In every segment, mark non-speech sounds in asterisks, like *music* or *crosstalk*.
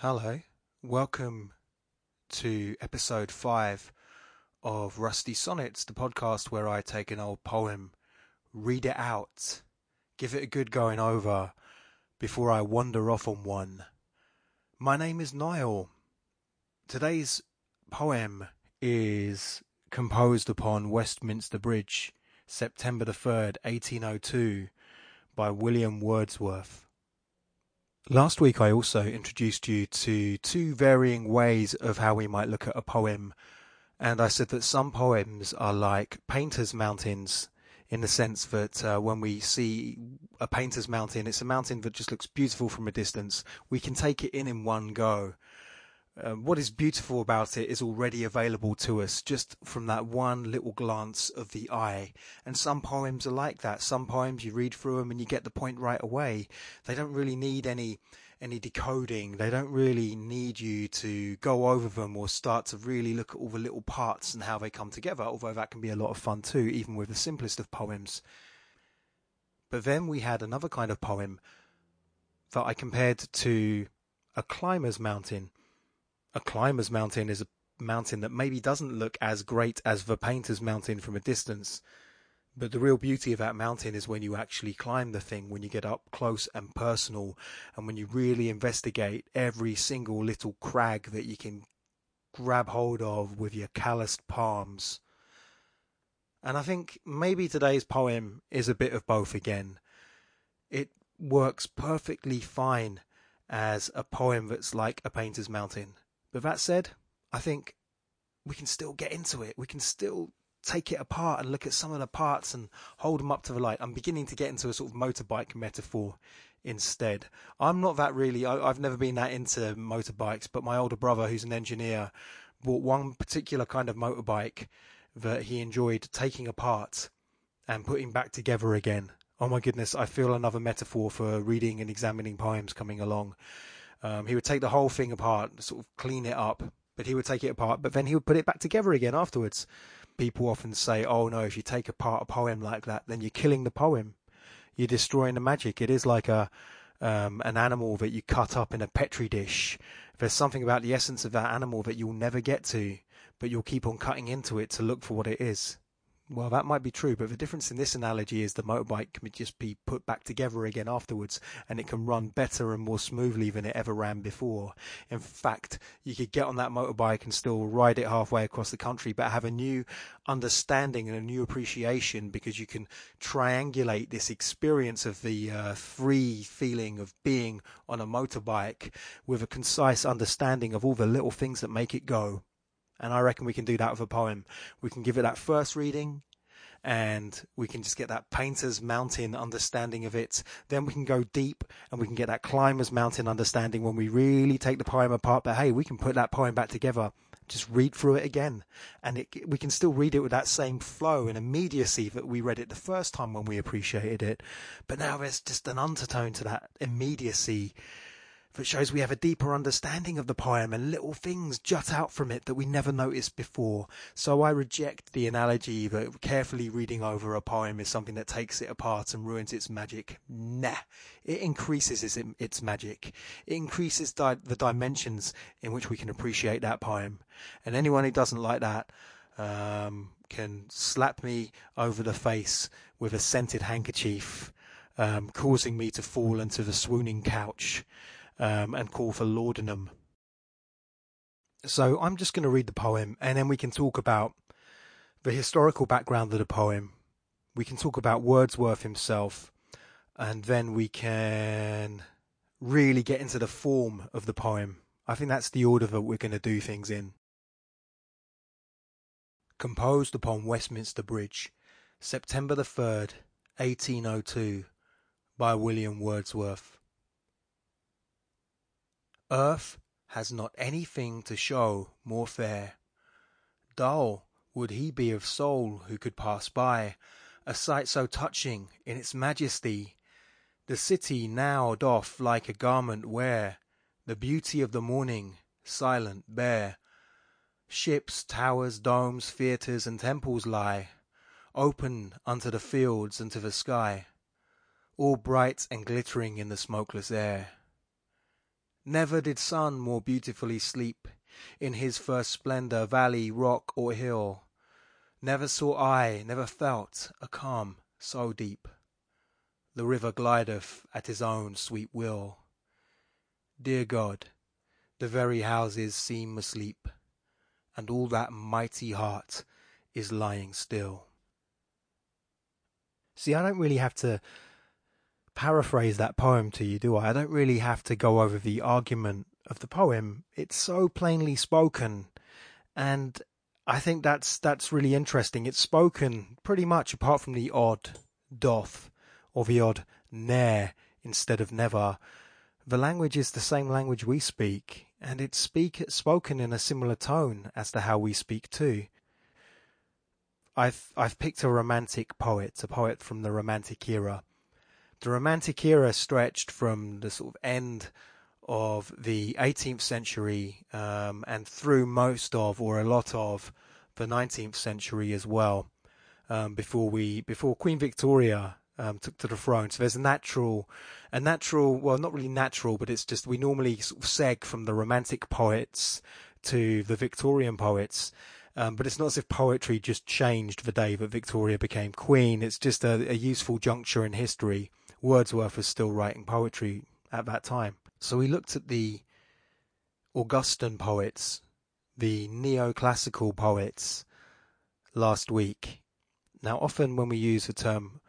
Hello, welcome to episode five of Rusty Sonnets, the podcast where I take an old poem, read it out, give it a good going over before I wander off on one. My name is Niall. Today's poem is composed upon Westminster Bridge, September the 3rd, 1802, by William Wordsworth. Last week, I also introduced you to two varying ways of how we might look at a poem, and I said that some poems are like painters' mountains in the sense that uh, when we see a painter's mountain, it's a mountain that just looks beautiful from a distance. We can take it in in one go. Uh, what is beautiful about it is already available to us just from that one little glance of the eye. And some poems are like that. Some poems you read through them and you get the point right away. They don't really need any any decoding. They don't really need you to go over them or start to really look at all the little parts and how they come together, although that can be a lot of fun too, even with the simplest of poems. But then we had another kind of poem that I compared to a climber's mountain a climber's mountain is a mountain that maybe doesn't look as great as the painter's mountain from a distance. But the real beauty of that mountain is when you actually climb the thing, when you get up close and personal, and when you really investigate every single little crag that you can grab hold of with your calloused palms. And I think maybe today's poem is a bit of both again. It works perfectly fine as a poem that's like a painter's mountain. But that said, I think we can still get into it. We can still take it apart and look at some of the parts and hold them up to the light. I'm beginning to get into a sort of motorbike metaphor instead. I'm not that really, I, have never been that into motorbikes, but my older brother, who's an engineer, bought one particular kind of motorbike that he enjoyed taking apart and putting back together again. Oh my goodness, I feel another metaphor for reading and examining poems coming along. Um, he would take the whole thing apart, sort of clean it up, but he would take it apart, but then he would put it back together again afterwards. People often say, oh no, if you take apart a poem like that, then you're killing the poem. You're destroying the magic. It is like a, um, an animal that you cut up in a petri dish. There's something about the essence of that animal that you'll never get to, but you'll keep on cutting into it to look for what it is. Well, that might be true, but the difference in this analogy is the motorbike can just be put back together again afterwards, and it can run better and more smoothly than it ever ran before. In fact, you could get on that motorbike and still ride it halfway across the country, but have a new understanding and a new appreciation because you can triangulate this experience of the uh, free feeling of being on a motorbike with a concise understanding of all the little things that make it go. And I reckon we can do that with a poem. We can give it that first reading and we can just get that painter's mountain understanding of it. Then we can go deep and we can get that climber's mountain understanding when we really take the poem apart. But hey, we can put that poem back together. Just read through it again, and it, we can still read it with that same flow and immediacy that we read it the first time when we appreciated it. But now there's just an undertone to that immediacy that shows we have a deeper understanding of the poem and little things jut out from it that we never noticed before. So I reject the analogy that carefully reading over a poem is something that takes it apart and ruins its magic. Nah, it increases its, its magic. It increases di- the dimensions in which we can appreciate that poem. And anyone who doesn't like that, um, can slap me over the face with a scented handkerchief, um, causing me to fall into the swooning couch um, and call for laudanum. So I'm just going to read the poem and then we can talk about the historical background of the poem. We can talk about Wordsworth himself and then we can really get into the form of the poem. I think that's the order that we're going to do things in. Composed upon Westminster Bridge, September the 3rd, 1802, by William Wordsworth. Earth has not anything to show more fair. Dull would he be of soul who could pass by A sight so touching in its majesty. The city now doth like a garment wear The beauty of the morning, silent, bare. Ships, towers, domes, theatres, and temples lie Open unto the fields and to the sky, All bright and glittering in the smokeless air. Never did sun more beautifully sleep in his first splendour, valley, rock, or hill. Never saw I, never felt a calm so deep. The river glideth at his own sweet will. Dear God, the very houses seem asleep, and all that mighty heart is lying still. See, I don't really have to paraphrase that poem to you, do I? I don't really have to go over the argument of the poem. It's so plainly spoken, and I think that's that's really interesting. It's spoken pretty much apart from the odd doth or the odd ne'er instead of never. The language is the same language we speak, and it's speak spoken in a similar tone as to how we speak too. I've I've picked a romantic poet, a poet from the romantic era. The romantic era stretched from the sort of end of the 18th century um, and through most of or a lot of the 19th century as well. Um, before we before Queen Victoria um, took to the throne, so there's a natural, a natural, well, not really natural, but it's just we normally sort of seg from the Romantic poets to the Victorian poets, um, but it's not as if poetry just changed the day that Victoria became queen. It's just a, a useful juncture in history. Wordsworth was still writing poetry at that time. So we looked at the Augustan poets, the neoclassical poets, last week. Now, often when we use the term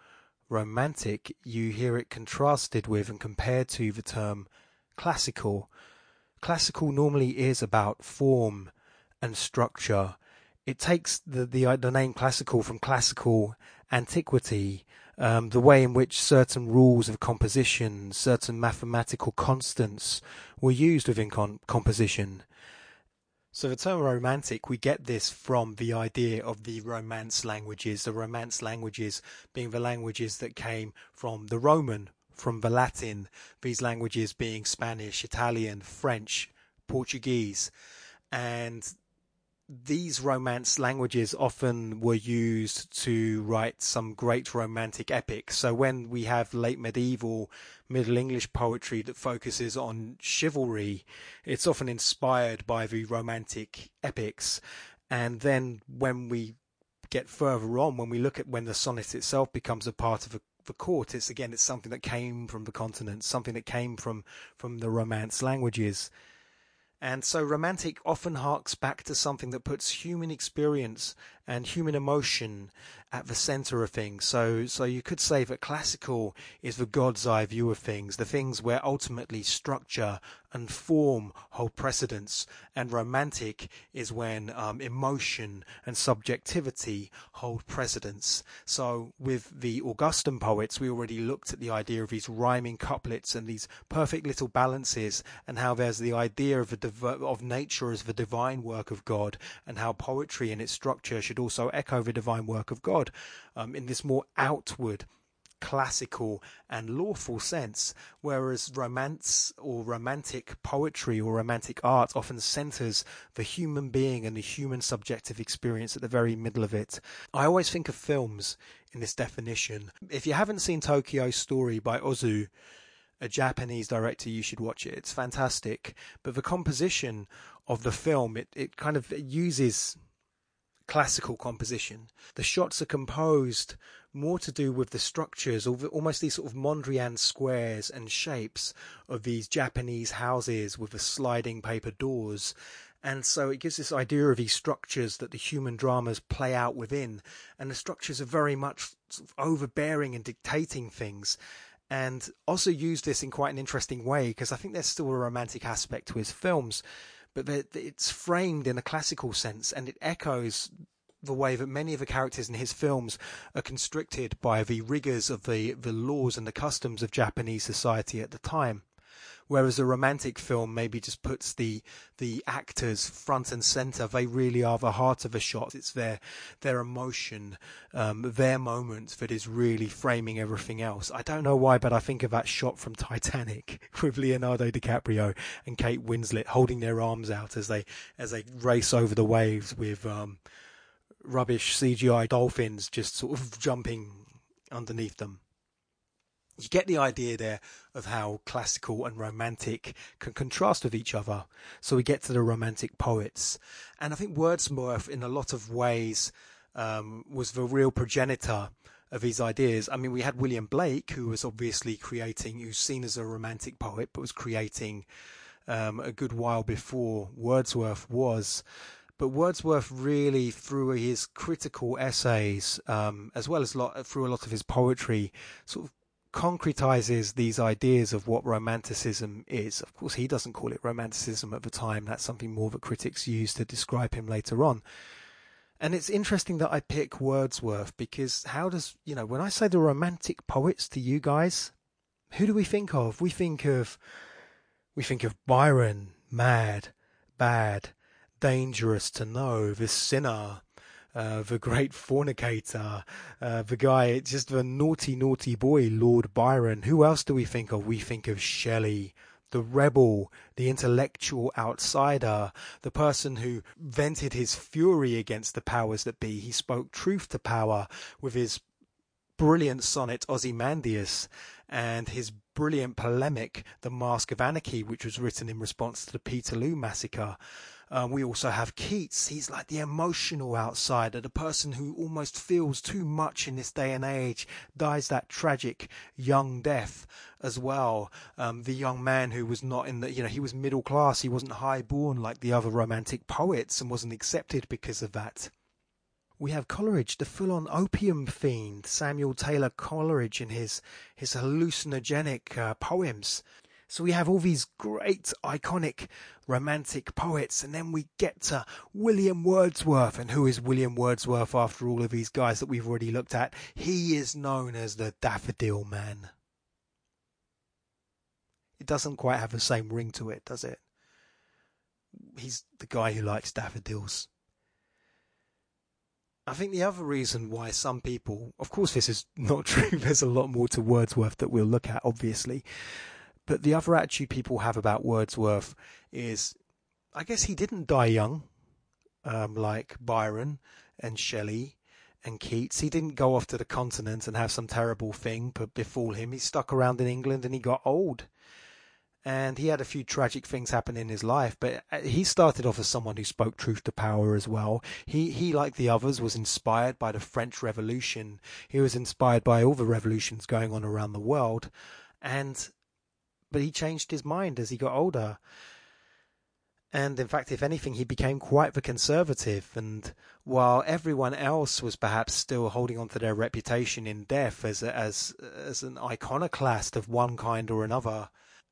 romantic, you hear it contrasted with and compared to the term classical. Classical normally is about form and structure it takes the, the the name classical from classical antiquity, um, the way in which certain rules of composition, certain mathematical constants were used within con- composition. So the term romantic, we get this from the idea of the Romance languages, the Romance languages being the languages that came from the Roman, from the Latin, these languages being Spanish, Italian, French, Portuguese. And these romance languages often were used to write some great romantic epics. So when we have late medieval, Middle English poetry that focuses on chivalry, it's often inspired by the romantic epics. And then when we get further on, when we look at when the sonnet itself becomes a part of a the court, it's again, it's something that came from the continent, something that came from from the Romance languages. And so romantic often harks back to something that puts human experience and human emotion at the center of things. So, so you could say that classical is the God's eye view of things, the things where ultimately structure and form hold precedence, and romantic is when um, emotion and subjectivity hold precedence. So, with the Augustan poets, we already looked at the idea of these rhyming couplets and these perfect little balances, and how there's the idea of, div- of nature as the divine work of God, and how poetry in its structure should also echo the divine work of God um, in this more outward classical and lawful sense, whereas romance or romantic poetry or romantic art often centers the human being and the human subjective experience at the very middle of it. I always think of films in this definition. If you haven't seen Tokyo Story by Ozu, a Japanese director, you should watch it. It's fantastic. But the composition of the film, it, it kind of uses classical composition. The shots are composed more to do with the structures, almost these sort of Mondrian squares and shapes of these Japanese houses with the sliding paper doors. And so it gives this idea of these structures that the human dramas play out within. And the structures are very much sort of overbearing and dictating things. And also use this in quite an interesting way because I think there's still a romantic aspect to his films but it's framed in a classical sense and it echoes the way that many of the characters in his films are constricted by the rigors of the, the laws and the customs of Japanese society at the time. Whereas a romantic film maybe just puts the the actors front and center. They really are the heart of a shot. It's their their emotion, um, their moment that is really framing everything else. I don't know why, but I think of that shot from Titanic *laughs* with Leonardo DiCaprio and Kate Winslet holding their arms out as they as they race over the waves with um, rubbish CGI dolphins just sort of jumping underneath them. You get the idea there of how classical and romantic can contrast with each other. So we get to the romantic poets. And I think Wordsworth, in a lot of ways, um, was the real progenitor of his ideas. I mean, we had William Blake, who was obviously creating, who's seen as a romantic poet, but was creating um, a good while before Wordsworth was. But Wordsworth really, through his critical essays, um, as well as lot, through a lot of his poetry, sort of concretizes these ideas of what romanticism is. Of course, he doesn't call it romanticism at the time. That's something more that critics use to describe him later on. And it's interesting that I pick Wordsworth because how does, you know, when I say the romantic poets to you guys, who do we think of? We think of, we think of Byron, mad, bad, dangerous to know, the sinner, uh, the great fornicator, uh, the guy, just the naughty, naughty boy, Lord Byron. Who else do we think of? We think of Shelley, the rebel, the intellectual outsider, the person who vented his fury against the powers that be. He spoke truth to power with his brilliant sonnet Ozymandias and his brilliant polemic, The Mask of Anarchy, which was written in response to the Peterloo massacre. Um, we also have Keats. He's like the emotional outsider, the person who almost feels too much in this day and age, dies that tragic young death as well. Um, the young man who was not in the, you know, he was middle class. He wasn't high born like the other romantic poets and wasn't accepted because of that. We have Coleridge, the full-on opium fiend, Samuel Taylor Coleridge in his his hallucinogenic uh, poems. So we have all these great, iconic, romantic poets, and then we get to William Wordsworth. And who is William Wordsworth after all of these guys that we've already looked at? He is known as the Daffodil Man. It doesn't quite have the same ring to it, does it? He's the guy who likes daffodils. I think the other reason why some people, of course, this is not *laughs* true, there's a lot more to Wordsworth that we'll look at, obviously. But the other attitude people have about Wordsworth is, I guess he didn't die young, um, like Byron and Shelley and Keats. He didn't go off to the continent and have some terrible thing befall him. He stuck around in England and he got old. And he had a few tragic things happen in his life, but uh, he started off as someone who spoke truth to power as well. He, he, like the others, was inspired by the French Revolution. He was inspired by all the revolutions going on around the world. And but he changed his mind as he got older. And in fact, if anything, he became quite the conservative. And while everyone else was perhaps still holding on to their reputation in death as as as an iconoclast of one kind or another,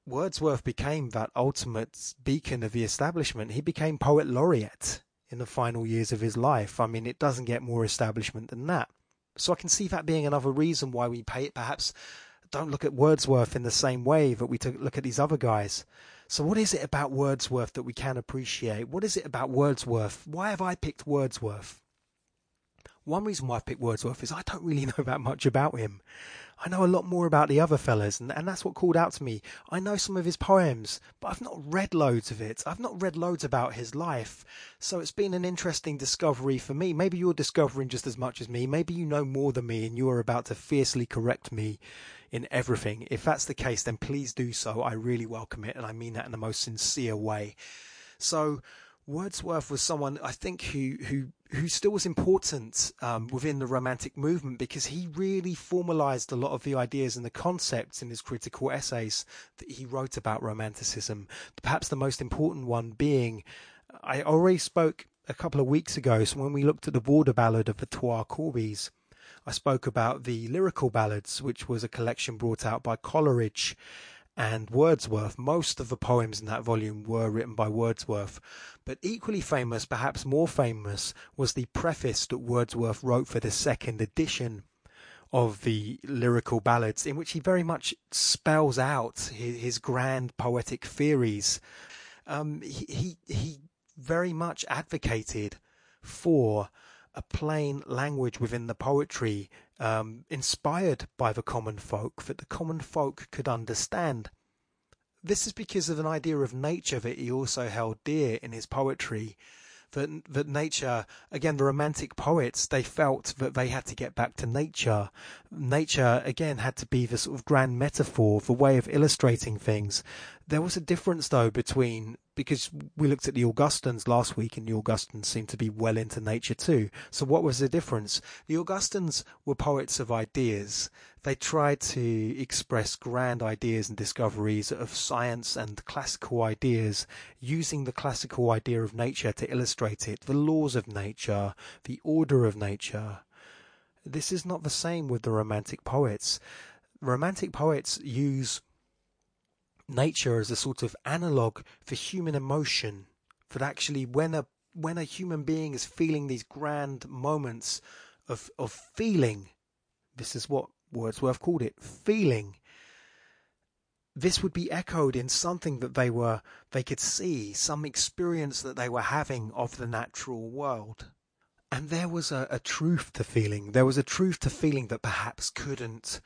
Wordsworth became that ultimate beacon of the establishment. He became poet laureate in the final years of his life. I mean, it doesn't get more establishment than that. So I can see that being another reason why we pay it perhaps don't look at Wordsworth in the same way that we look at these other guys. So, what is it about Wordsworth that we can appreciate? What is it about Wordsworth? Why have I picked Wordsworth? One reason why I picked Wordsworth is I don't really *laughs* know that much about him. I know a lot more about the other fellas, and, and that's what called out to me. I know some of his poems, but I've not read loads of it. I've not read loads about his life. So it's been an interesting discovery for me. Maybe you're discovering just as much as me. Maybe you know more than me, and you are about to fiercely correct me in everything. If that's the case, then please do so. I really welcome it, and I mean that in the most sincere way. So, Wordsworth was someone I think who who who still was important um, within the Romantic movement because he really formalized a lot of the ideas and the concepts in his critical essays that he wrote about Romanticism. Perhaps the most important one being, I already spoke a couple of weeks ago, so when we looked at the border ballad of the Twa Corbies, I spoke about the Lyrical Ballads, which was a collection brought out by Coleridge and Wordsworth. Most of the poems in that volume were written by Wordsworth. But equally famous, perhaps more famous, was the preface that Wordsworth wrote for the second edition of the lyrical ballads, in which he very much spells out his, his grand poetic theories. Um, he, he, he very much advocated for a plain language within the poetry um, inspired by the common folk that the common folk could understand. This is because of an idea of nature that he also held dear in his poetry, that that nature again the romantic poets they felt that they had to get back to nature nature again had to be the sort of grand metaphor the way of illustrating things there was a difference though between because we looked at the Augustans last week and the Augustans seemed to be well into nature too. So what was the difference? The Augustans were poets of ideas. They tried to express grand ideas and discoveries of science and classical ideas using the classical idea of nature to illustrate it, the laws of nature, the order of nature. This is not the same with the romantic poets. Romantic poets use nature as a sort of analog for human emotion. That actually, when a when a human being is feeling these grand moments of of feeling, this is what Wordsworth called it, feeling. This would be echoed in something that they were they could see, some experience that they were having of the natural world. And there was a, a truth to feeling. There was a truth to feeling that perhaps couldn't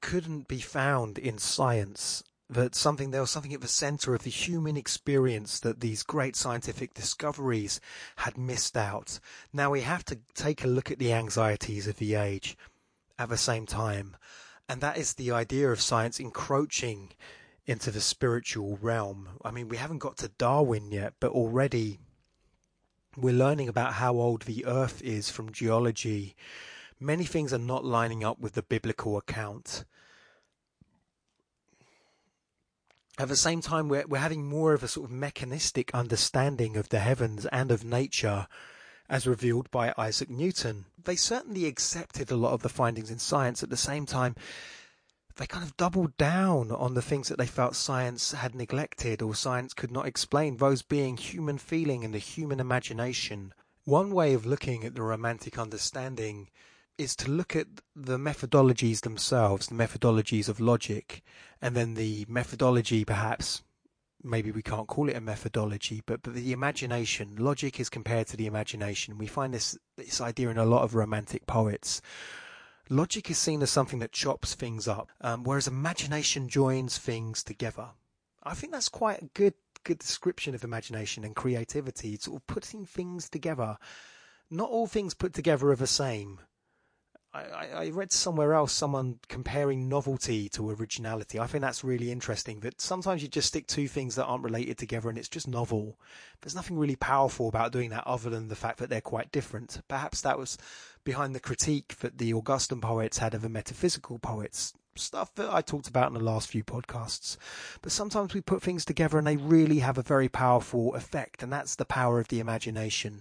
couldn't be found in science that something there was something at the center of the human experience that these great scientific discoveries had missed out. Now we have to take a look at the anxieties of the age at the same time, and that is the idea of science encroaching into the spiritual realm. I mean, we haven't got to Darwin yet, but already we're learning about how old the earth is from geology. Many things are not lining up with the biblical account. At the same time, we're, we're having more of a sort of mechanistic understanding of the heavens and of nature as revealed by Isaac Newton. They certainly accepted a lot of the findings in science. At the same time, they kind of doubled down on the things that they felt science had neglected or science could not explain, those being human feeling and the human imagination. One way of looking at the romantic understanding is to look at the methodologies themselves, the methodologies of logic, and then the methodology, perhaps, maybe we can't call it a methodology, but, but the imagination. Logic is compared to the imagination. We find this, this idea in a lot of romantic poets. Logic is seen as something that chops things up, um, whereas imagination joins things together. I think that's quite a good good description of imagination and creativity, sort of putting things together. Not all things put together are the same. I, I read somewhere else someone comparing novelty to originality. I think that's really interesting that sometimes you just stick two things that aren't related together and it's just novel. There's nothing really powerful about doing that other than the fact that they're quite different. Perhaps that was behind the critique that the Augustan poets had of the metaphysical poets. Stuff that I talked about in the last few podcasts. But sometimes we put things together and they really have a very powerful effect, and that's the power of the imagination.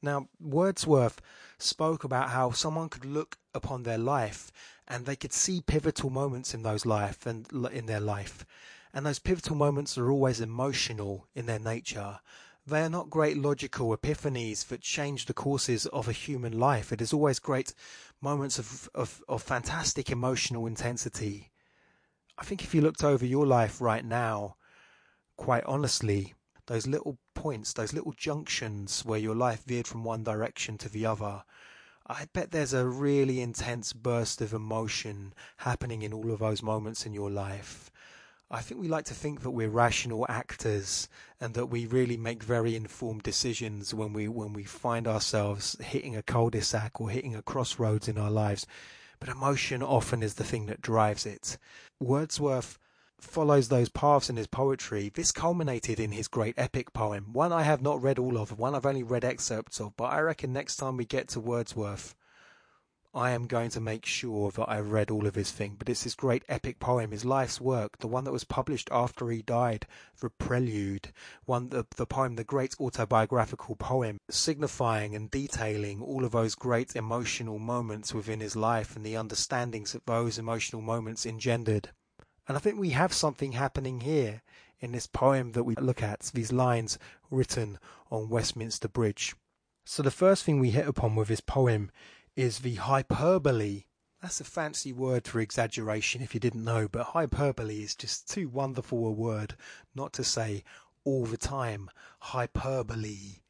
Now, Wordsworth spoke about how someone could look upon their life and they could see pivotal moments in those life and in their life. And those pivotal moments are always emotional in their nature. They are not great logical epiphanies that change the courses of a human life. It is always great moments of, of, of fantastic emotional intensity. I think if you looked over your life right now, quite honestly, those little points, those little junctions where your life veered from one direction to the other. I bet there's a really intense burst of emotion happening in all of those moments in your life. I think we like to think that we're rational actors and that we really make very informed decisions when we when we find ourselves hitting a cul-de-sac or hitting a crossroads in our lives. But emotion often is the thing that drives it. Wordsworth follows those paths in his poetry. This culminated in his great epic poem, one I have not read all of, one I've only read excerpts of, but I reckon next time we get to Wordsworth, I am going to make sure that I've read all of his thing. But it's his great epic poem, his life's work, the one that was published after he died, the Prelude, one the, the poem, the great autobiographical poem, signifying and detailing all of those great emotional moments within his life and the understandings that those emotional moments engendered. And I think we have something happening here in this poem that we look at, these lines written on Westminster Bridge. So the first thing we hit upon with this poem is the hyperbole. That's a fancy word for exaggeration if you didn't know, but hyperbole is just too wonderful a word not to say all the time. Hyperbole.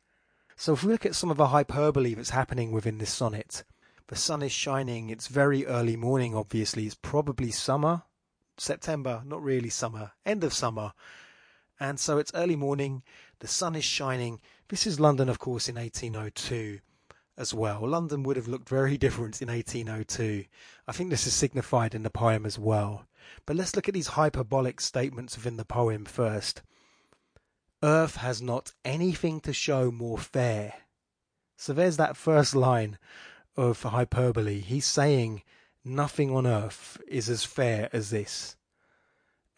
So if we look at some of the hyperbole that's happening within this sonnet, the sun is shining, it's very early morning, obviously, it's probably summer, September, not really summer, end of summer. And so it's early morning. The sun is shining. This is London, of course, in 1802 as well. London would have looked very *laughs* different in 1802. I think this is signified in the poem as well. But let's look at these hyperbolic statements within the poem first. Earth has not anything to show more fair. So there's that first line of hyperbole. He's saying nothing on earth is as fair as this.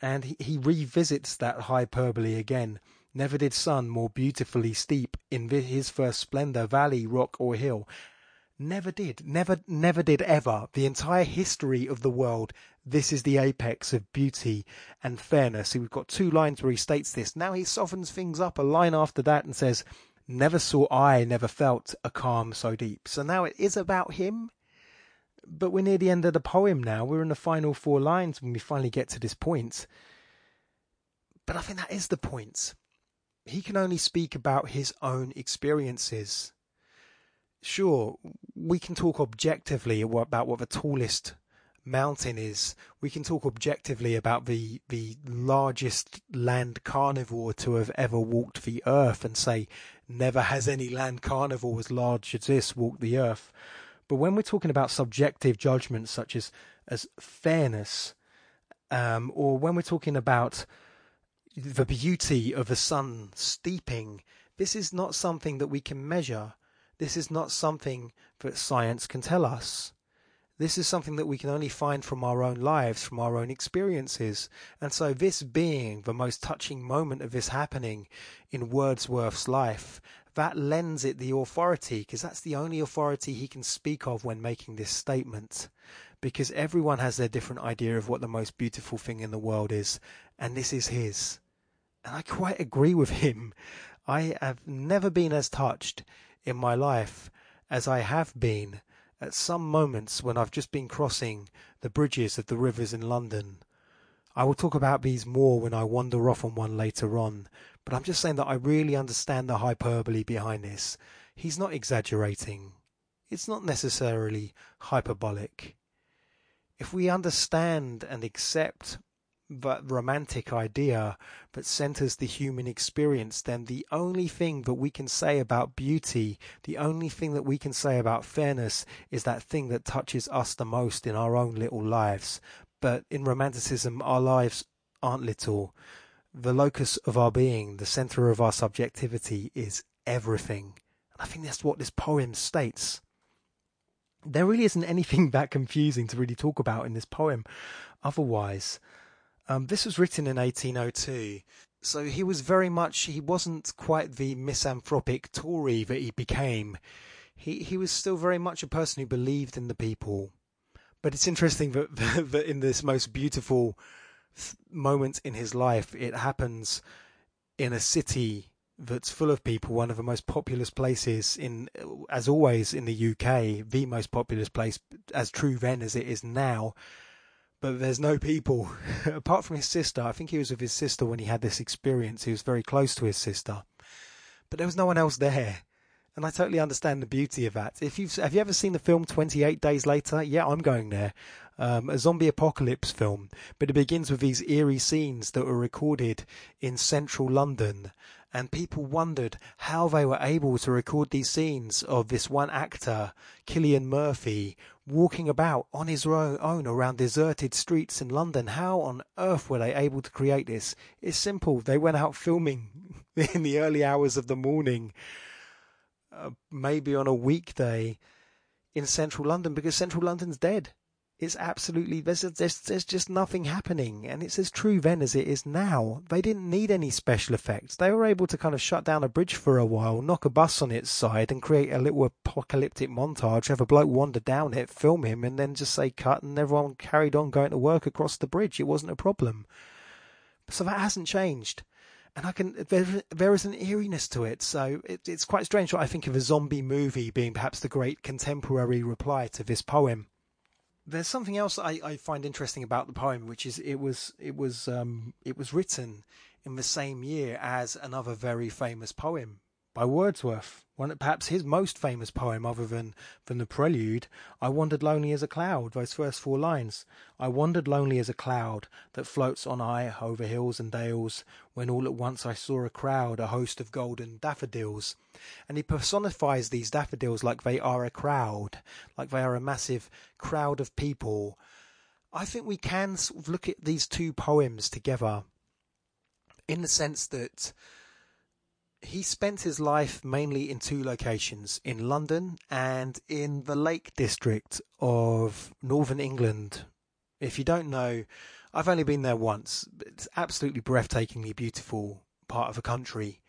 And he, he revisits that hyperbole again Never did sun more beautifully steep in his first splendour valley, rock, or hill. Never did, never, never did ever. The entire history of the world, this is the apex of beauty and fairness. So we've got two lines where he states this. Now he softens things up a line after that and says, Never saw I, never felt a calm so deep. So now it is about him, but we're near the end of the poem now. We're in the final four lines when we finally get to this point. But I think that is the point he can only speak about his own experiences. Sure, we can talk objectively about what the tallest mountain is. We can talk objectively about the the largest land carnivore to have ever walked the earth and say never has any land carnivore as large as this walked the earth. But when we're talking about subjective judgments such as as fairness, um, or when we're talking about the beauty of the sun steeping. This is not something that we can measure. This is not something that science can tell us. This is something that we can only find from our own lives, from our own experiences. And so, this being the most touching moment of this happening in Wordsworth's life, that lends it the authority, because that's the only authority he can speak of when making this statement. Because everyone has their different idea of what the most beautiful thing in the world is, and this is his. And I quite agree with him. I have never been as touched in my life as I have been at some moments when I've just been crossing the bridges of the rivers in London. I will talk about these more when I wander off on one later on, but I'm just saying that I really understand the hyperbole behind this. He's not exaggerating. It's not necessarily hyperbolic. If we understand and accept that romantic idea that centers the human experience, then the only thing that we can say about beauty, the only thing that we can say about fairness is that thing that touches us the most in our own little lives. But in romanticism, our lives aren't little. The locus of our being, the center of our subjectivity, is everything. And I think that's what this poem states. There really isn't anything *laughs* that confusing to really talk about in this poem otherwise. Um, this was written in 1802. So he was very much, he wasn't quite the misanthropic Tory that he became. He, he was still very much a person who believed in the people. But it's interesting that, *laughs* that in this most beautiful moment in his life, it happens in a city that's full of people, one of the most populous places in, as always in the UK, the most populous place, as true then as it is now but there's no people *laughs* apart from his sister. I think he was with his sister when he had this experience. He was very close to his sister, but there was no one else there. And I totally understand the beauty of that. If you've have you ever seen the film Twenty Eight Days Later? Yeah, I'm going there. Um, a zombie apocalypse film, but it begins with these eerie scenes that were recorded in central London and people wondered how they were able to record these scenes of this one actor, Cillian Murphy, walking about on his own around deserted streets in London. How on earth were they able to create this? It's simple. They went out filming *laughs* in the early hours of the morning, uh, maybe on a weekday in central London because central London's dead it's absolutely there's, there's there's just nothing happening. And it's as true then as it is now. They didn't need any special effects. They were able to kind of shut down a bridge for a while knock a bus on its side and create a little apocalyptic montage have a bloke wander down it film him and then just say cut and everyone carried on going to work across the bridge. It wasn't a problem. So that hasn't changed. And I can there there is an eeriness to it. So it, it's quite strange. What I think of a zombie movie being perhaps the great contemporary reply to this poem there's something else I, I find interesting about the poem, which is it was it was um, it was written in the same year as another very famous poem by Wordsworth, one perhaps his most famous poem other than, than the prelude, I wandered lonely as a cloud, those first four lines. I wandered lonely as a cloud that floats on high over hills and dales, when all at once I saw a crowd, a host of golden daffodils. And he personifies these daffodils like they are a crowd, like they are a massive crowd of people. I think we can sort of look at these two poems together in the sense that he spent his life mainly in two locations in London and in the Lake District of Northern England. If you don't know, I've only been there once. It's absolutely breathtakingly beautiful part of the country.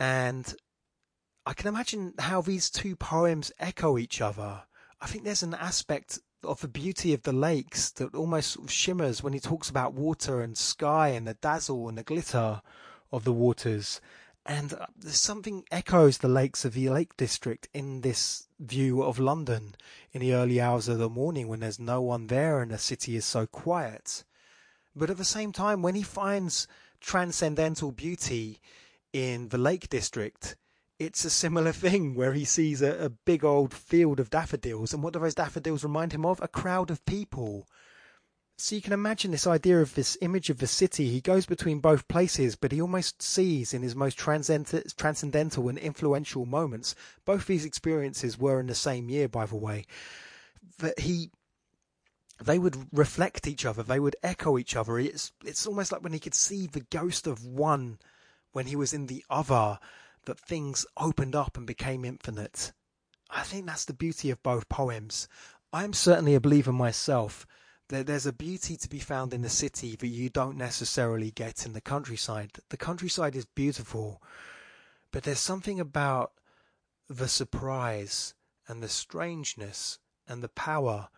And I can imagine how these two poems echo each other. I think there's an aspect of the beauty of the lakes that almost sort of shimmers when he talks about water and sky and the dazzle and the glitter of the waters and uh, something echoes the lakes of the Lake District in this view of London in the early hours of the morning when there's no one there and the city is so quiet. But at the same time, when he finds transcendental beauty in the Lake District, it's a similar *laughs* thing where he sees a, a big old field of daffodils. And what do those daffodils remind him of? A crowd of people so you can imagine this idea of this image of the city. He goes between both places, but he almost sees in his most transcendental and influential moments. Both these experiences were in the same year, by the way. That he they would reflect each other, they would echo each other. It's it's almost like when he could see the ghost of one when he was in the other, that things opened up and became infinite. I think that's the beauty of both poems. I'm certainly a believer myself there's a beauty to be found in the city that you don't necessarily get in the countryside. The countryside is beautiful, but there's something about the surprise and the strangeness and the power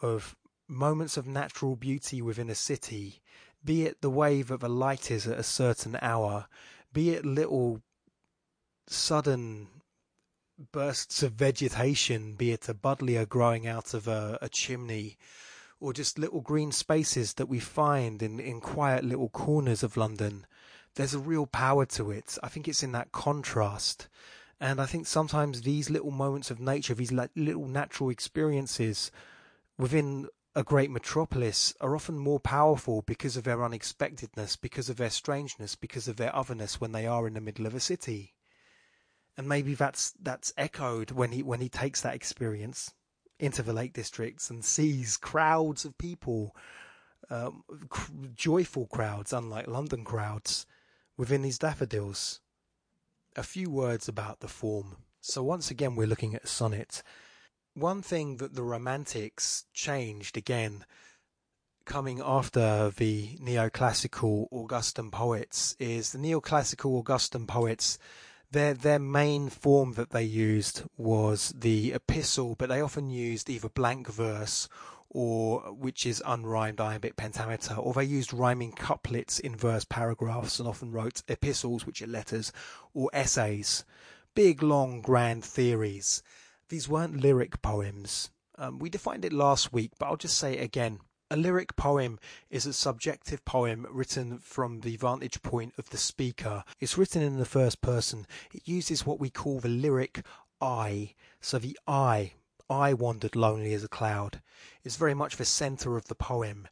of moments of natural beauty within a city, be it the way that the light is at a certain hour, be it little sudden bursts of vegetation, be it a buddleia growing out of a, a chimney, or just little green spaces that we find in, in quiet little corners of London, there's a real power to it. I think it's in that contrast. And I think sometimes these little moments of nature, these little natural experiences within a great metropolis are often more powerful because of their unexpectedness, because of their strangeness, because of their otherness when they are in the middle of a city. And maybe that's that's echoed when he when he takes that experience into the Lake Districts and sees crowds of people, um, cr- joyful crowds, unlike London crowds, within these daffodils. A few words about the form. So, once again, we're looking at a sonnet. One thing that the Romantics changed again, coming after the neoclassical Augustan poets, is the neoclassical Augustan poets their their main form that they used was the epistle, but they often used either blank verse or which is unrhymed iambic pentameter, or they used rhyming couplets in verse paragraphs and often wrote epistles, which are letters, or essays, big, long, grand theories. These weren't lyric poems. Um, we defined it last week, but I'll just say it again. A lyric poem is a subjective poem written from the vantage point of the speaker. It's written in the first person. It uses what we call the lyric I. So the I, I wandered lonely as a cloud, is very much the centre of the poem.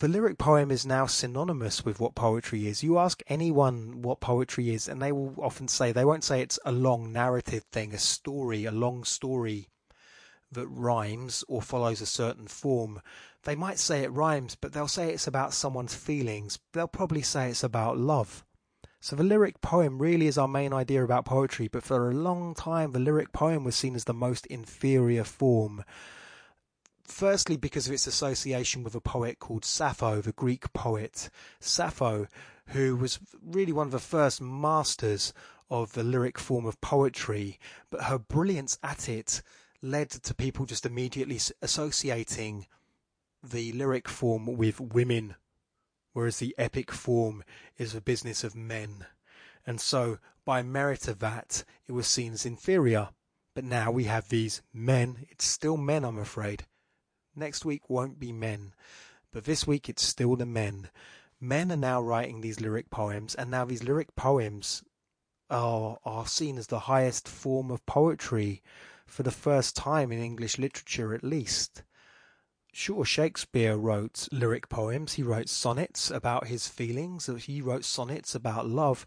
The lyric poem is now synonymous with what poetry is. You ask anyone what poetry is, and they will often say, they won't say it's a long narrative thing, a story, a long story that rhymes or follows a certain form. They might say it rhymes, but they'll say it's about someone's feelings. They'll probably say it's about love. So the lyric poem really is our main idea about poetry, but for a long time the lyric poem was seen as the most inferior form. Firstly, because of its association with a poet called Sappho, the Greek poet. Sappho, who was really one of the first masters of the lyric form of poetry, but her brilliance at it led to people just immediately associating the lyric form with women, whereas the epic form is the business of men. And so, by merit of that, it was seen as inferior. But now we have these men. It's still men, I'm afraid. Next week won't be men. But this week it's still the men. Men are now writing these lyric poems, and now these lyric poems are, are seen as the highest form of poetry for the first time in English literature, at least. Sure, Shakespeare wrote lyric poems, he wrote sonnets about his feelings, he wrote sonnets about love,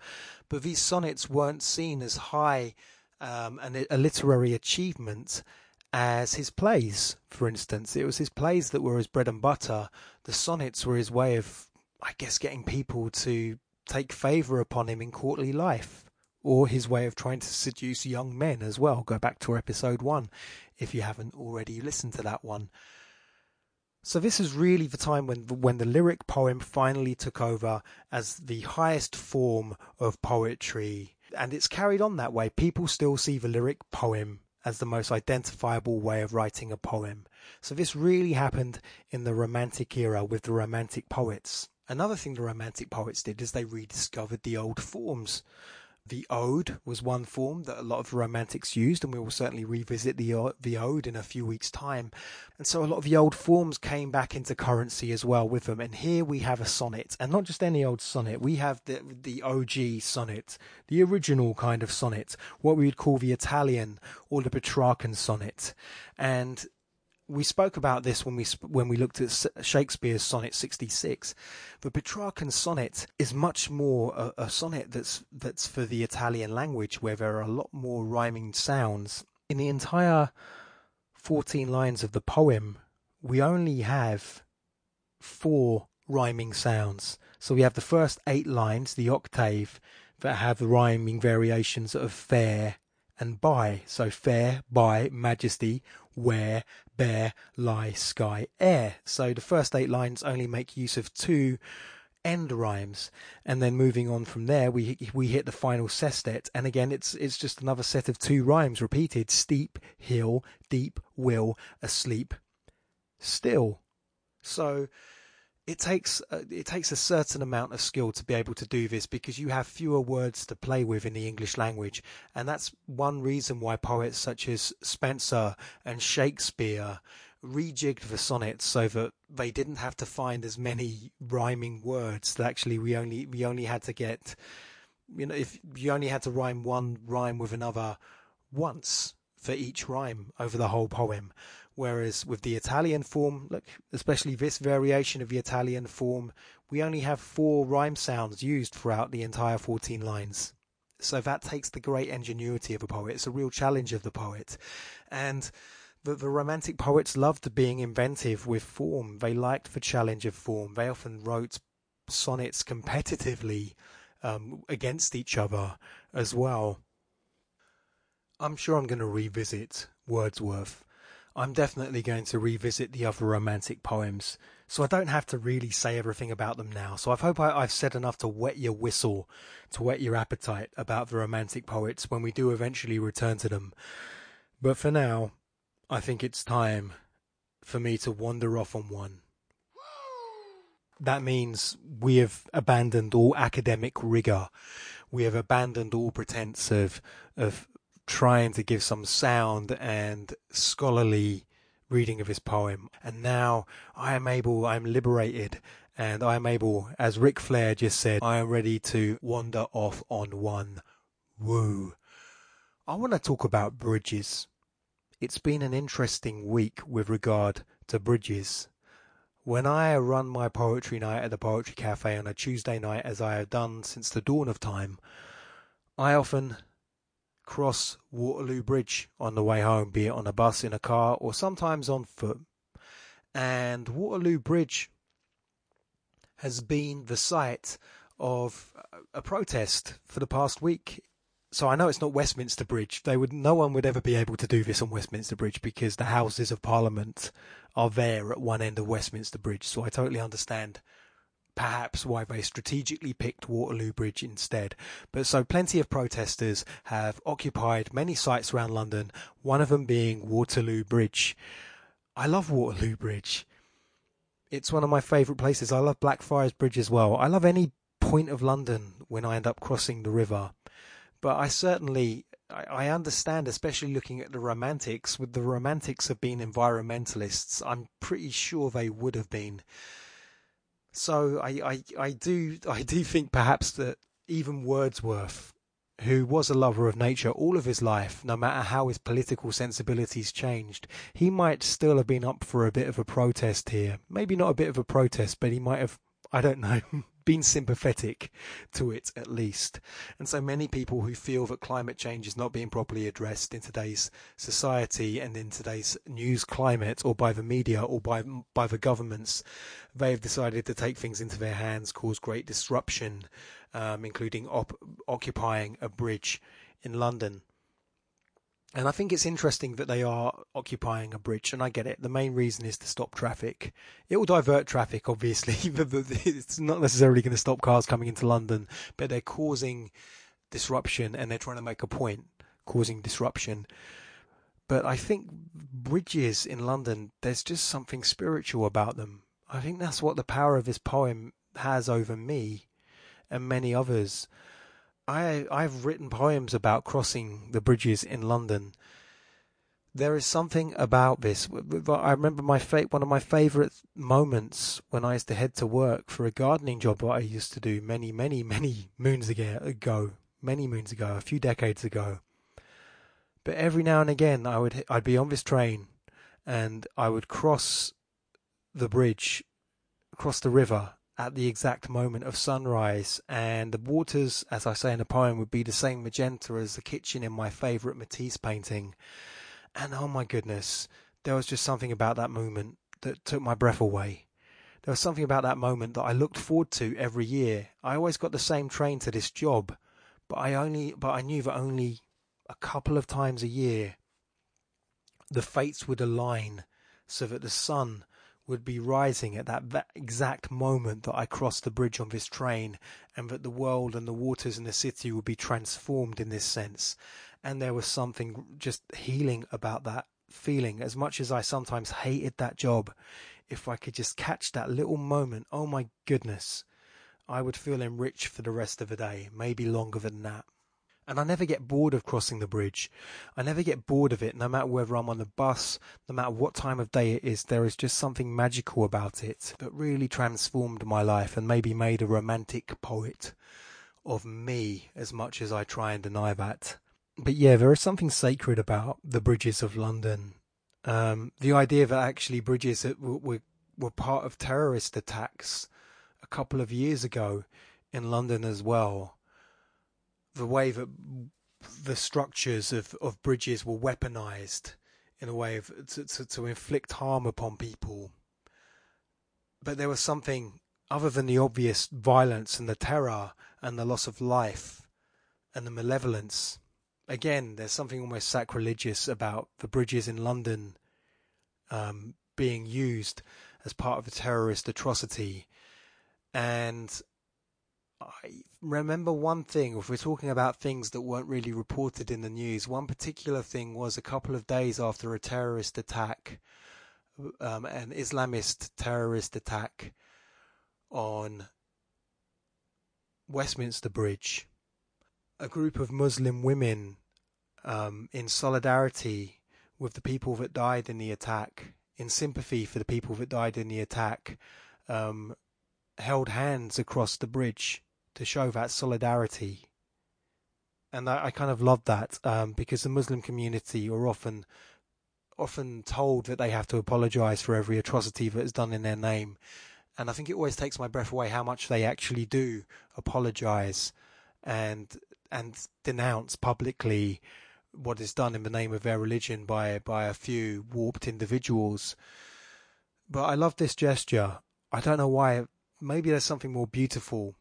but these sonnets weren't seen as high um, an, a literary achievement as his plays, for instance. It was his plays that were his bread and butter. The sonnets were his way of, I guess, getting people to take favour upon him in courtly life, or his way of trying to seduce young men as well. Go back to episode one if you haven't already listened to that one. So this is really the time when when the lyric poem finally took over as the highest form of poetry, and it's carried on that way. People still see the lyric poem as the most identifiable way of writing a poem. So this really happened in the Romantic era with the Romantic poets. Another thing the Romantic poets did is they rediscovered the old forms the ode was one form that a lot of romantics used, and we will certainly revisit the uh, the ode in a few weeks' time. And so a lot of the old forms came back into currency as well with them. And here we have a sonnet, and not just any old sonnet. We have the the OG sonnet, the original kind of sonnet, what we would call the Italian or the Petrarchan sonnet. And we spoke about this when we when we looked at Shakespeare's Sonnet 66. The Petrarchan sonnet is much more a, a, sonnet that's that's for the Italian language, where there are a lot more rhyming sounds. In the entire 14 lines of the poem, we only have four rhyming sounds. So we have the first eight lines, the octave, that have the rhyming variations of fair and by. So fair, by, majesty, where, bear, lie, sky, air. So the first eight lines only make use of two end rhymes, and then moving on from there, we we hit the final sestet, and again it's it's just another set of two rhymes repeated: steep, hill, deep, will, asleep, still. So it takes uh, it takes a certain amount of skill to be able to do this because you have fewer words to play with in the English language, and that's one reason why poets such as Spenser and Shakespeare rejigged the sonnets so that they didn't have to find as many rhyming words. That actually we only we only had to get, you know, if you only had to rhyme one rhyme with another once for each rhyme over the whole poem. Whereas with the Italian form, look, especially this variation of the Italian form, we only have four rhyme sounds used throughout the entire 14 lines. So that takes the great ingenuity of a poet. It's a real challenge of the poet. And the, the Romantic poets loved being inventive with form. They liked the challenge of form. They often wrote sonnets competitively um, against each other as well. I'm sure I'm going to revisit Wordsworth I'm definitely going to revisit the other romantic poems, so I don't have to really say everything about them now. So I hope I, have said enough to wet your whistle, to whet your appetite about the romantic poets when we do eventually return to them. But for now, I think it's time for me to wander off on one. That means we have abandoned all academic rigour. We have abandoned all pretense of of trying to give some sound and scholarly reading of his poem. And now I am able, I am liberated, and I am able, as Ric Flair just said, I am ready to wander off on one. Woo. I want to talk about bridges. It's been an interesting week with regard to bridges. When I run my poetry night at the Poetry Cafe on a Tuesday night, as I have done since the dawn of time, I often cross Waterloo Bridge on the way home, be it on a bus, in a car, or sometimes on foot. And Waterloo Bridge has been the site of a protest for the past week. So I know it's not Westminster Bridge. They would no one would ever be able to do this on Westminster Bridge because the Houses of Parliament are there at one end of Westminster Bridge. So I totally understand perhaps why they strategically picked Waterloo Bridge instead. But so plenty of protesters have occupied many sites around London, one of them being Waterloo Bridge. I love Waterloo Bridge. It's one of my favourite places. I love Blackfriars Bridge as well. I love any point of London when I end up crossing the river. But I certainly I understand, especially looking at the romantics, with the romantics have been environmentalists. I'm pretty sure they would have been. So I, I, I do I do think perhaps that even Wordsworth who was a lover of nature all of his life, no matter how his political sensibilities changed, he might still have been up for a bit of a protest here. Maybe not a bit of a protest, but he might have, I don't know, *laughs* been sympathetic to it at least. And so many people who feel that climate change is not being properly addressed in today's society and in today's news climate or by the media or by by the governments, they have decided to take things into their hands, cause great disruption, um, including op- occupying a bridge in London. And I think it's interesting that they are occupying a bridge, and I get it. The main reason is to stop traffic. It will divert traffic, obviously. *laughs* It's not necessarily going to stop cars coming into London, but they're causing disruption and they're trying to make a point, causing disruption. But I think bridges in London, there's just something spiritual about them. I think that's what the power of this poem has over me and many others. I I've written poems about crossing the bridges in London. There is something about this. I remember my fa- one of my favourite moments when I used to head to work for a gardening job that I used to do many, many, many moons ago, many moons ago, a few decades ago. But every now and again, I would I'd be on this train, and I would cross the bridge, cross the river, at the exact moment of sunrise, and the waters, as I say in the poem, would be the same magenta as the kitchen in my favourite Matisse painting. And oh my goodness, there was just something about that moment that took my breath away. There was something about that moment that I looked forward to every year. I always got the same train to this job, but I only but I knew that only a couple of times a year the fates would align so that the sun would be rising at that, exact moment that I crossed the bridge on this train, and that the world and the waters and the city would be transformed in this sense. And there was something just healing about that feeling. As much as I sometimes hated that job, if I could just catch that little moment, oh my goodness, I would feel enriched for the rest of the day, maybe longer than that. And I never get bored of crossing the bridge. I never get bored of it, no matter whether I'm on the bus, no matter what time of day it is. There is just something magical about it that really transformed my life and maybe made a romantic poet of me as much as I try and deny that. But yeah, there is something sacred about the bridges of London. Um, the idea that actually bridges that were, were part of terrorist attacks a couple of years ago in London as well the way that the structures of, of bridges were weaponized in a way of to, to, to inflict harm upon people. But there was something other than the obvious violence and the terror and the loss of life and the malevolence. Again, there's something almost sacrilegious about the bridges in London um, being used as part of a terrorist atrocity. And I remember one thing, if we're talking about things that weren't really reported in the news, one particular thing was a couple of days after a terrorist attack, um, an Islamist terrorist attack on Westminster Bridge, a group of Muslim women um, in solidarity with the people that died in the attack, in sympathy for the people that died in the attack, um, held hands across the bridge to show that solidarity. And I, I kind of love that um, because the Muslim community are often often told that they have to apologize for every atrocity that is done in their name. And I think it always takes my breath away how much they actually do apologize and and denounce publicly what is done in the name of their religion by by a few warped individuals. But I love this gesture. I don't know why. Maybe there's something more beautiful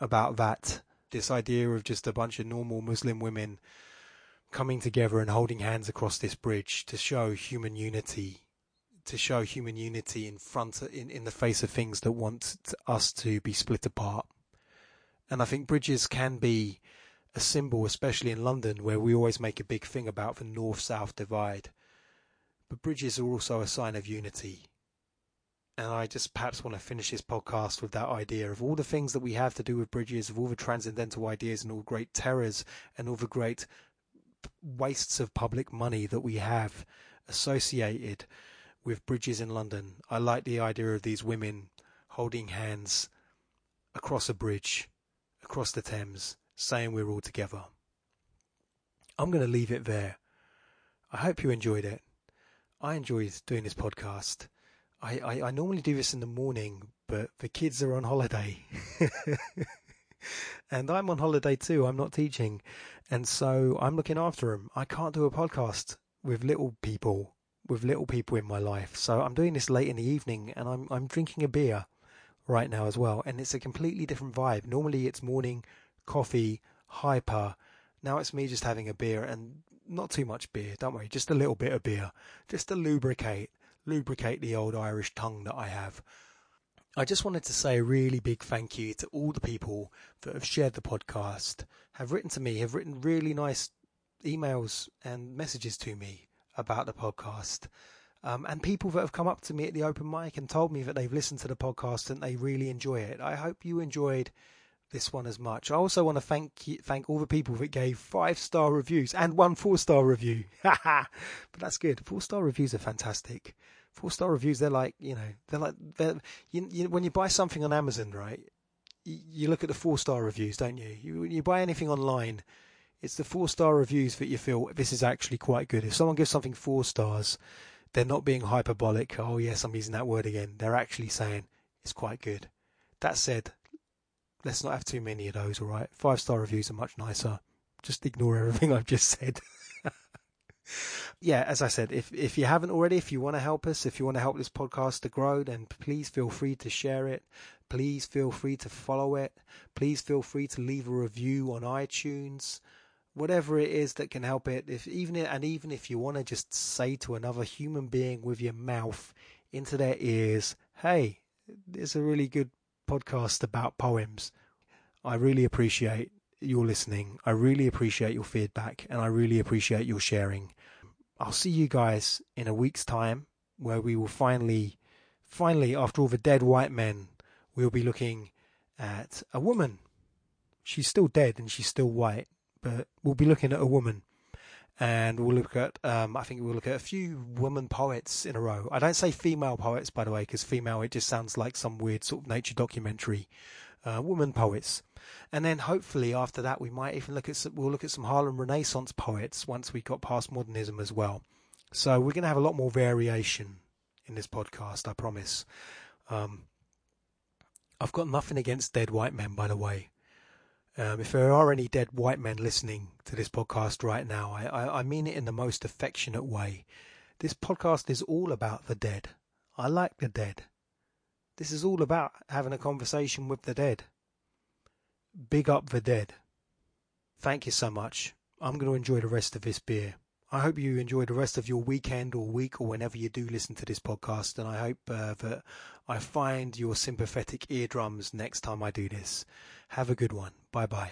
about that. This idea of just a bunch of normal Muslim women coming together and holding hands across this bridge to show human unity, to show human unity in front in in the face of things that want us to be split apart. And I think bridges can be a symbol, especially in London, where we always make a big thing about the north-south divide. But bridges are also a sign of unity and I just perhaps want to finish this podcast with that idea of all the things that we have to do with bridges, of all the transcendental ideas and all great terrors and all the great wastes of public money that we have associated with bridges in London. I like the idea of these women holding hands across a bridge, across the Thames, saying we're all together. I'm going to leave it there. I hope you enjoyed it. I enjoyed doing this podcast. I, I, I normally do this in the morning, but the kids are on holiday. *laughs* and I'm on holiday too. I'm not teaching. And so I'm looking after them. I can't do a podcast with little people, with little people in my life. So I'm doing this late in the evening and I'm, I'm drinking a beer right now as well. And it's a completely different vibe. Normally it's morning, coffee, hyper. Now it's me just having a beer and not too much beer. Don't worry. Just a little bit of beer just to lubricate, lubricate the old Irish tongue that I have. I just wanted to say a really big thank you to all the people that have shared the podcast, have written to me, have written really nice emails and messages to me about the podcast. Um, and people that have come up to me at the open mic and told me that they've listened to the podcast and they really enjoy it. I hope you enjoyed this one as much. I also want to thank thank all the people that gave five star reviews and one four star review. *laughs* but that's good. Four star reviews are fantastic four star reviews they're like you know they're like they're you, you, when you buy something on amazon right you, you look at the four star reviews don't you? you when you buy anything online it's the four star reviews that you feel this is actually quite good. If someone gives something four stars they're not being hyperbolic oh yes i'm using that word again. They're actually saying it's quite good. That said let's not have too many of those all right? Five star reviews are much nicer. Just ignore everything *laughs* i've just said yeah, as I said, if if you haven't already, if you want to help us, if you want to help this podcast to grow, then please feel free to share it. Please feel free to follow it. Please feel free to leave a review on iTunes. Whatever it is that can help it. If even and even if you want to just say to another human being with your mouth into their ears, "Hey, there's a really good podcast about poems." I really appreciate your listening. I really appreciate your feedback and I really appreciate your sharing. I'll see you guys in a week's time where we will finally, finally, after all the dead white men, we'll be looking at a woman. She's still dead and she's still white, but we'll be looking at a woman. And we'll look at, um, I think we'll look at a few woman poets in a row. I don't say female poets, by the way, because female, it just sounds like some weird sort of nature documentary. Uh, woman poets. And then hopefully after that, we might even look at some, we'll look at some Harlem Renaissance poets once we got past modernism as well. So we're going to have a lot more variation in this podcast, I promise. Um, I've got nothing against dead white men, by the way. Um, if there are any dead white men listening to this podcast right now, I, I, I mean it in the most affectionate way. This podcast is all about the dead. I like the dead. This is all about having a conversation with the dead big up the dead. Thank you so much. I'm going to enjoy the rest of this beer. I hope you enjoy the rest of your weekend or week or whenever you do listen to this podcast. And I hope uh, that I find your sympathetic eardrums next time I do this. Have a good one. Bye bye.